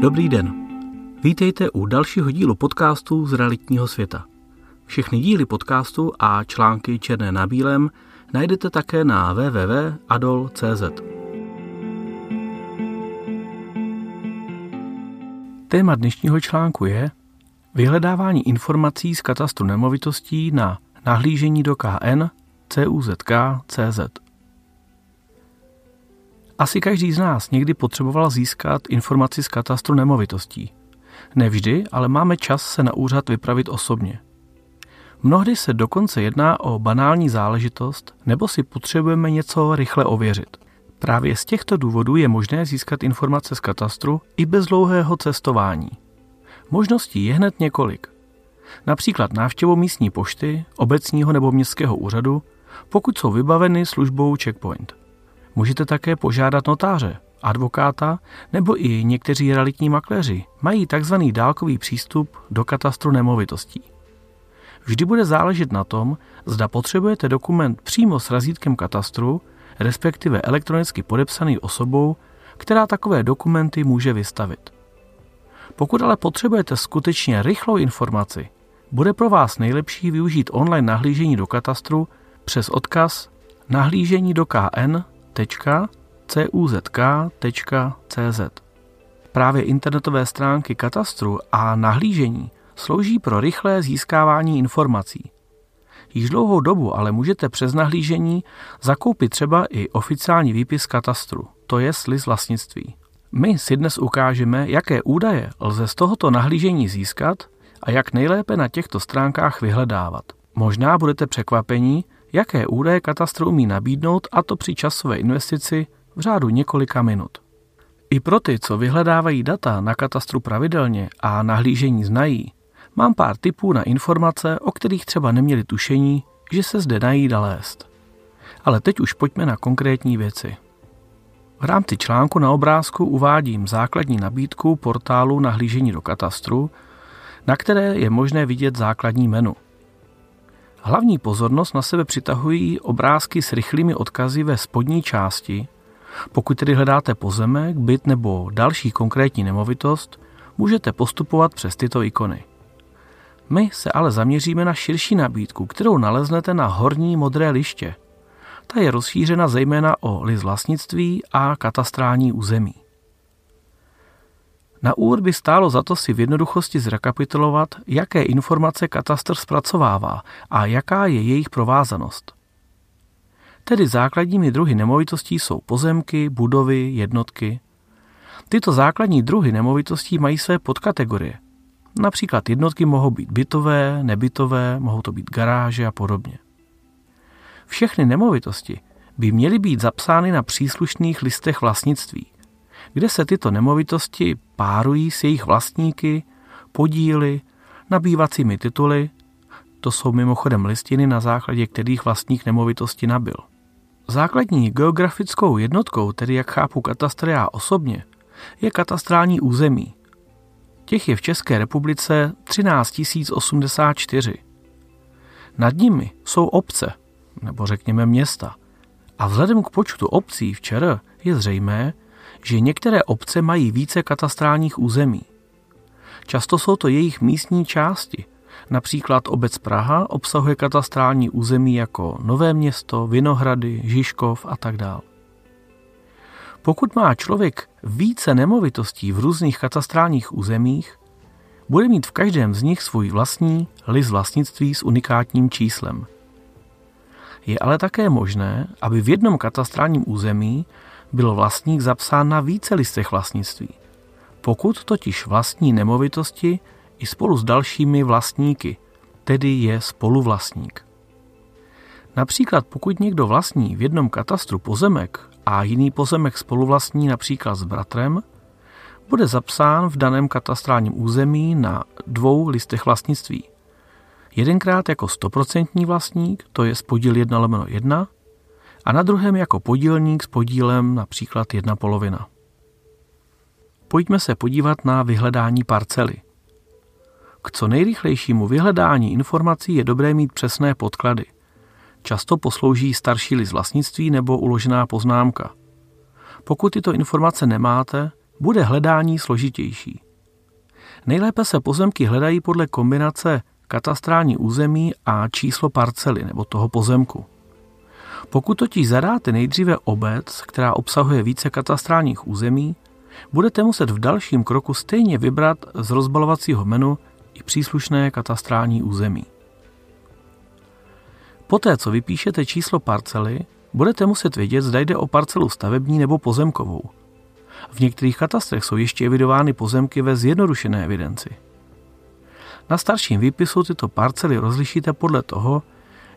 Dobrý den. Vítejte u dalšího dílu podcastu z realitního světa. Všechny díly podcastu a články černé na bílém najdete také na www.adol.cz. Téma dnešního článku je vyhledávání informací z katastru nemovitostí na nahlížení do KN CUZK CZ. Asi každý z nás někdy potřeboval získat informaci z katastru nemovitostí. Nevždy, ale máme čas se na úřad vypravit osobně. Mnohdy se dokonce jedná o banální záležitost nebo si potřebujeme něco rychle ověřit. Právě z těchto důvodů je možné získat informace z katastru i bez dlouhého cestování. Možností je hned několik. Například návštěvou místní pošty, obecního nebo městského úřadu, pokud jsou vybaveny službou Checkpoint. Můžete také požádat notáře, advokáta nebo i někteří realitní makléři mají tzv. dálkový přístup do katastru nemovitostí. Vždy bude záležet na tom, zda potřebujete dokument přímo s razítkem katastru, respektive elektronicky podepsaný osobou, která takové dokumenty může vystavit. Pokud ale potřebujete skutečně rychlou informaci, bude pro vás nejlepší využít online nahlížení do katastru přes odkaz nahlížení do kn.cuzk.cz. Právě internetové stránky katastru a nahlížení slouží pro rychlé získávání informací. Již dlouhou dobu ale můžete přes nahlížení zakoupit třeba i oficiální výpis katastru, to je list vlastnictví. My si dnes ukážeme, jaké údaje lze z tohoto nahlížení získat a jak nejlépe na těchto stránkách vyhledávat. Možná budete překvapení, jaké údaje katastr umí nabídnout a to při časové investici v řádu několika minut. I pro ty, co vyhledávají data na katastru pravidelně a nahlížení znají, mám pár tipů na informace, o kterých třeba neměli tušení, že se zde nají lézt. Ale teď už pojďme na konkrétní věci. V rámci článku na obrázku uvádím základní nabídku portálu nahlížení do katastru, na které je možné vidět základní menu – Hlavní pozornost na sebe přitahují obrázky s rychlými odkazy ve spodní části. Pokud tedy hledáte pozemek, byt nebo další konkrétní nemovitost, můžete postupovat přes tyto ikony. My se ale zaměříme na širší nabídku, kterou naleznete na horní modré liště. Ta je rozšířena zejména o list vlastnictví a katastrální území. Na úvod by stálo za to si v jednoduchosti zrekapitulovat, jaké informace katastr zpracovává a jaká je jejich provázanost. Tedy základními druhy nemovitostí jsou pozemky, budovy, jednotky. Tyto základní druhy nemovitostí mají své podkategorie. Například jednotky mohou být bytové, nebytové, mohou to být garáže a podobně. Všechny nemovitosti by měly být zapsány na příslušných listech vlastnictví kde se tyto nemovitosti párují s jejich vlastníky, podíly, nabývacími tituly, to jsou mimochodem listiny, na základě kterých vlastník nemovitosti nabil. Základní geografickou jednotkou, tedy jak chápu katastr já osobně, je katastrální území. Těch je v České republice 13 084. Nad nimi jsou obce, nebo řekněme města. A vzhledem k počtu obcí v ČR je zřejmé, že některé obce mají více katastrálních území. Často jsou to jejich místní části. Například obec Praha obsahuje katastrální území jako Nové město, Vinohrady, Žižkov a tak dále. Pokud má člověk více nemovitostí v různých katastrálních územích, bude mít v každém z nich svůj vlastní list vlastnictví s unikátním číslem. Je ale také možné, aby v jednom katastrálním území byl vlastník zapsán na více listech vlastnictví. Pokud totiž vlastní nemovitosti i spolu s dalšími vlastníky, tedy je spoluvlastník. Například pokud někdo vlastní v jednom katastru pozemek a jiný pozemek spoluvlastní například s bratrem, bude zapsán v daném katastrálním území na dvou listech vlastnictví. Jedenkrát jako 100% vlastník, to je podíl 1 lomeno 1, a na druhém jako podílník s podílem například jedna polovina. Pojďme se podívat na vyhledání parcely. K co nejrychlejšímu vyhledání informací je dobré mít přesné podklady. Často poslouží starší list vlastnictví nebo uložená poznámka. Pokud tyto informace nemáte, bude hledání složitější. Nejlépe se pozemky hledají podle kombinace katastrální území a číslo parcely nebo toho pozemku. Pokud totiž zadáte nejdříve obec, která obsahuje více katastrálních území, budete muset v dalším kroku stejně vybrat z rozbalovacího menu i příslušné katastrální území. Poté, co vypíšete číslo parcely, budete muset vědět, zda jde o parcelu stavební nebo pozemkovou. V některých katastrech jsou ještě evidovány pozemky ve zjednodušené evidenci. Na starším výpisu tyto parcely rozlišíte podle toho,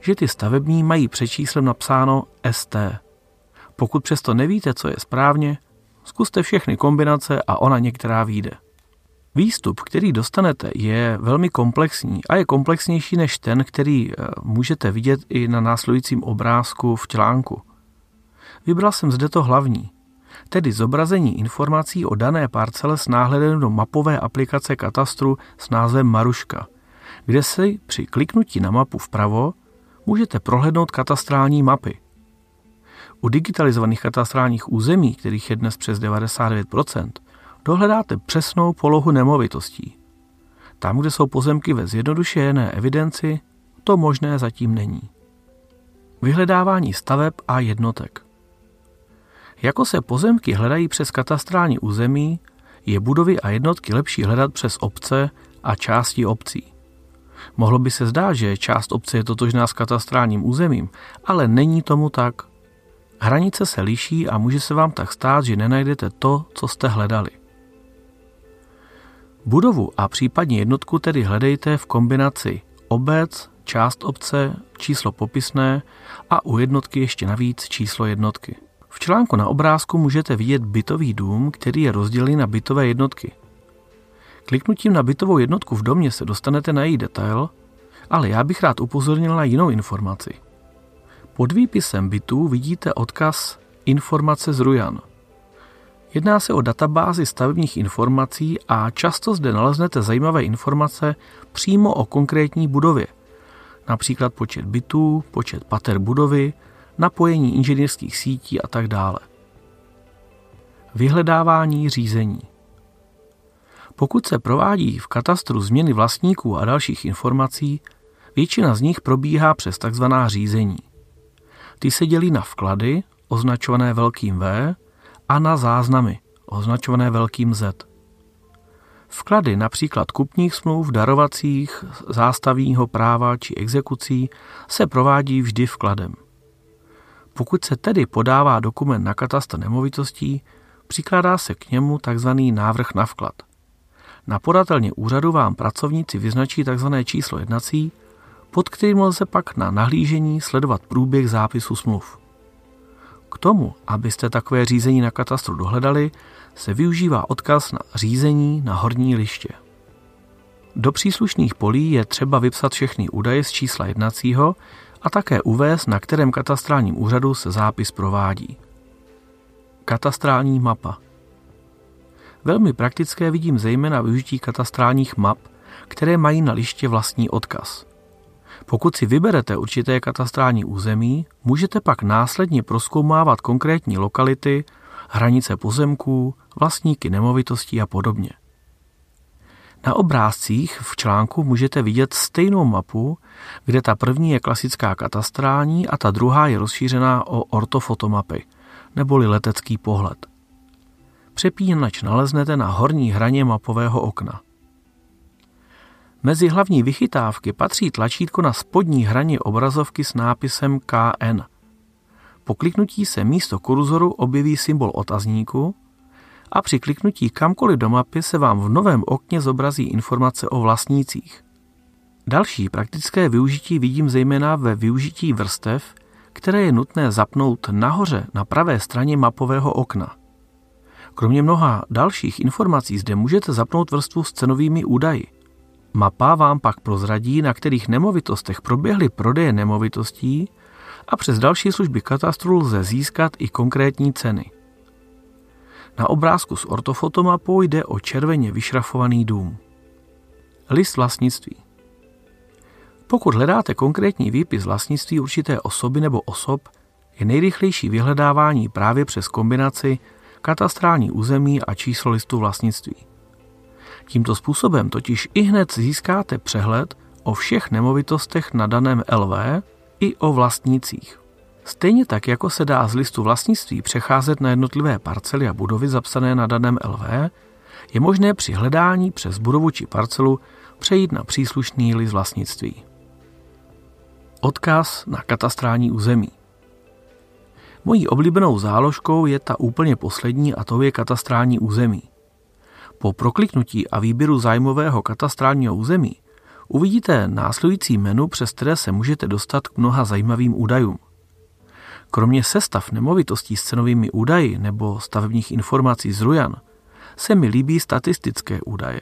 že ty stavební mají před číslem napsáno ST. Pokud přesto nevíte, co je správně, zkuste všechny kombinace a ona některá vyjde. Výstup, který dostanete, je velmi komplexní a je komplexnější než ten, který eh, můžete vidět i na následujícím obrázku v článku. Vybral jsem zde to hlavní, tedy zobrazení informací o dané parcele s náhledem do mapové aplikace katastru s názvem Maruška, kde si při kliknutí na mapu vpravo můžete prohlédnout katastrální mapy. U digitalizovaných katastrálních území, kterých je dnes přes 99%, dohledáte přesnou polohu nemovitostí. Tam, kde jsou pozemky ve zjednodušené evidenci, to možné zatím není. Vyhledávání staveb a jednotek. Jako se pozemky hledají přes katastrální území, je budovy a jednotky lepší hledat přes obce a části obcí. Mohlo by se zdát, že část obce je totožná s katastrálním územím, ale není tomu tak. Hranice se liší a může se vám tak stát, že nenajdete to, co jste hledali. Budovu a případně jednotku tedy hledejte v kombinaci obec, část obce, číslo popisné a u jednotky ještě navíc číslo jednotky. V článku na obrázku můžete vidět bytový dům, který je rozdělený na bytové jednotky. Kliknutím na bytovou jednotku v domě se dostanete na její detail, ale já bych rád upozornil na jinou informaci. Pod výpisem bytů vidíte odkaz Informace z Rujan. Jedná se o databázi stavebních informací a často zde naleznete zajímavé informace přímo o konkrétní budově, například počet bytů, počet pater budovy, napojení inženýrských sítí a tak dále. Vyhledávání řízení. Pokud se provádí v katastru změny vlastníků a dalších informací, většina z nich probíhá přes tzv. řízení. Ty se dělí na vklady, označované velkým V, a na záznamy, označované velkým Z. Vklady například kupních smluv, darovacích, zástavního práva či exekucí se provádí vždy vkladem. Pokud se tedy podává dokument na katastr nemovitostí, přikládá se k němu tzv. návrh na vklad. Na podatelně úřadu vám pracovníci vyznačí tzv. číslo jednací, pod kterým lze pak na nahlížení sledovat průběh zápisu smluv. K tomu, abyste takové řízení na katastru dohledali, se využívá odkaz na řízení na horní liště. Do příslušných polí je třeba vypsat všechny údaje z čísla jednacího a také uvést, na kterém katastrálním úřadu se zápis provádí. Katastrální mapa Velmi praktické vidím zejména využití katastrálních map, které mají na liště vlastní odkaz. Pokud si vyberete určité katastrální území, můžete pak následně proskoumávat konkrétní lokality, hranice pozemků, vlastníky nemovitostí a podobně. Na obrázcích v článku můžete vidět stejnou mapu, kde ta první je klasická katastrální a ta druhá je rozšířená o ortofotomapy, neboli letecký pohled. Přepínač naleznete na horní hraně mapového okna. Mezi hlavní vychytávky patří tlačítko na spodní hraně obrazovky s nápisem KN. Po kliknutí se místo kurzoru objeví symbol otazníku a při kliknutí kamkoliv do mapy se vám v novém okně zobrazí informace o vlastnících. Další praktické využití vidím zejména ve využití vrstev, které je nutné zapnout nahoře na pravé straně mapového okna. Kromě mnoha dalších informací zde můžete zapnout vrstvu s cenovými údaji – Mapa vám pak prozradí, na kterých nemovitostech proběhly prodeje nemovitostí a přes další služby katastru lze získat i konkrétní ceny. Na obrázku s ortofotomapou jde o červeně vyšrafovaný dům. List vlastnictví. Pokud hledáte konkrétní výpis vlastnictví určité osoby nebo osob, je nejrychlejší vyhledávání právě přes kombinaci katastrální území a číslo listu vlastnictví. Tímto způsobem totiž i hned získáte přehled o všech nemovitostech na daném LV i o vlastnících. Stejně tak, jako se dá z listu vlastnictví přecházet na jednotlivé parcely a budovy zapsané na daném LV, je možné při hledání přes budovu či parcelu přejít na příslušný list vlastnictví. Odkaz na katastrální území. Mojí oblíbenou záložkou je ta úplně poslední a to je katastrální území. Po prokliknutí a výběru zájmového katastrálního území uvidíte následující menu, přes které se můžete dostat k mnoha zajímavým údajům. Kromě sestav nemovitostí s cenovými údaji nebo stavebních informací z Rujan se mi líbí statistické údaje.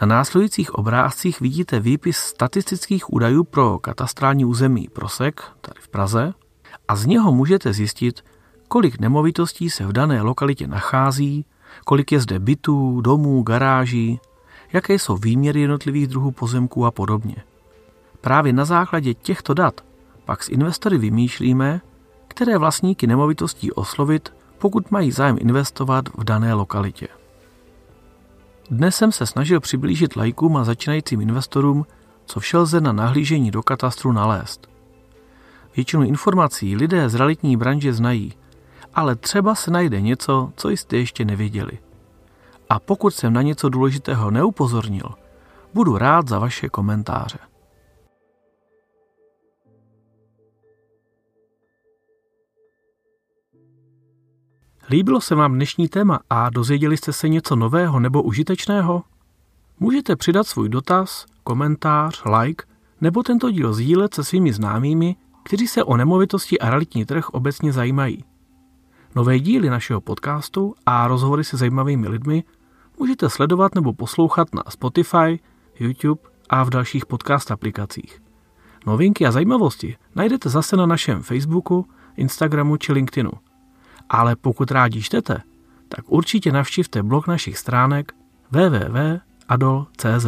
Na následujících obrázcích vidíte výpis statistických údajů pro katastrální území Prosek, tady v Praze, a z něho můžete zjistit, kolik nemovitostí se v dané lokalitě nachází, kolik je zde bytů, domů, garáží, jaké jsou výměry jednotlivých druhů pozemků a podobně. Právě na základě těchto dat pak s investory vymýšlíme, které vlastníky nemovitostí oslovit, pokud mají zájem investovat v dané lokalitě. Dnes jsem se snažil přiblížit lajkům a začínajícím investorům, co vše lze na nahlížení do katastru nalézt. Většinu informací lidé z realitní branže znají, ale třeba se najde něco, co jste ještě nevěděli. A pokud jsem na něco důležitého neupozornil, budu rád za vaše komentáře. Líbilo se vám dnešní téma a dozvěděli jste se něco nového nebo užitečného? Můžete přidat svůj dotaz, komentář, like nebo tento díl sdílet se svými známými, kteří se o nemovitosti a realitní trh obecně zajímají. Nové díly našeho podcastu a rozhovory se zajímavými lidmi můžete sledovat nebo poslouchat na Spotify, YouTube a v dalších podcast aplikacích. Novinky a zajímavosti najdete zase na našem Facebooku, Instagramu či LinkedInu – ale pokud rádi čtete, tak určitě navštivte blog našich stránek www.adol.cz.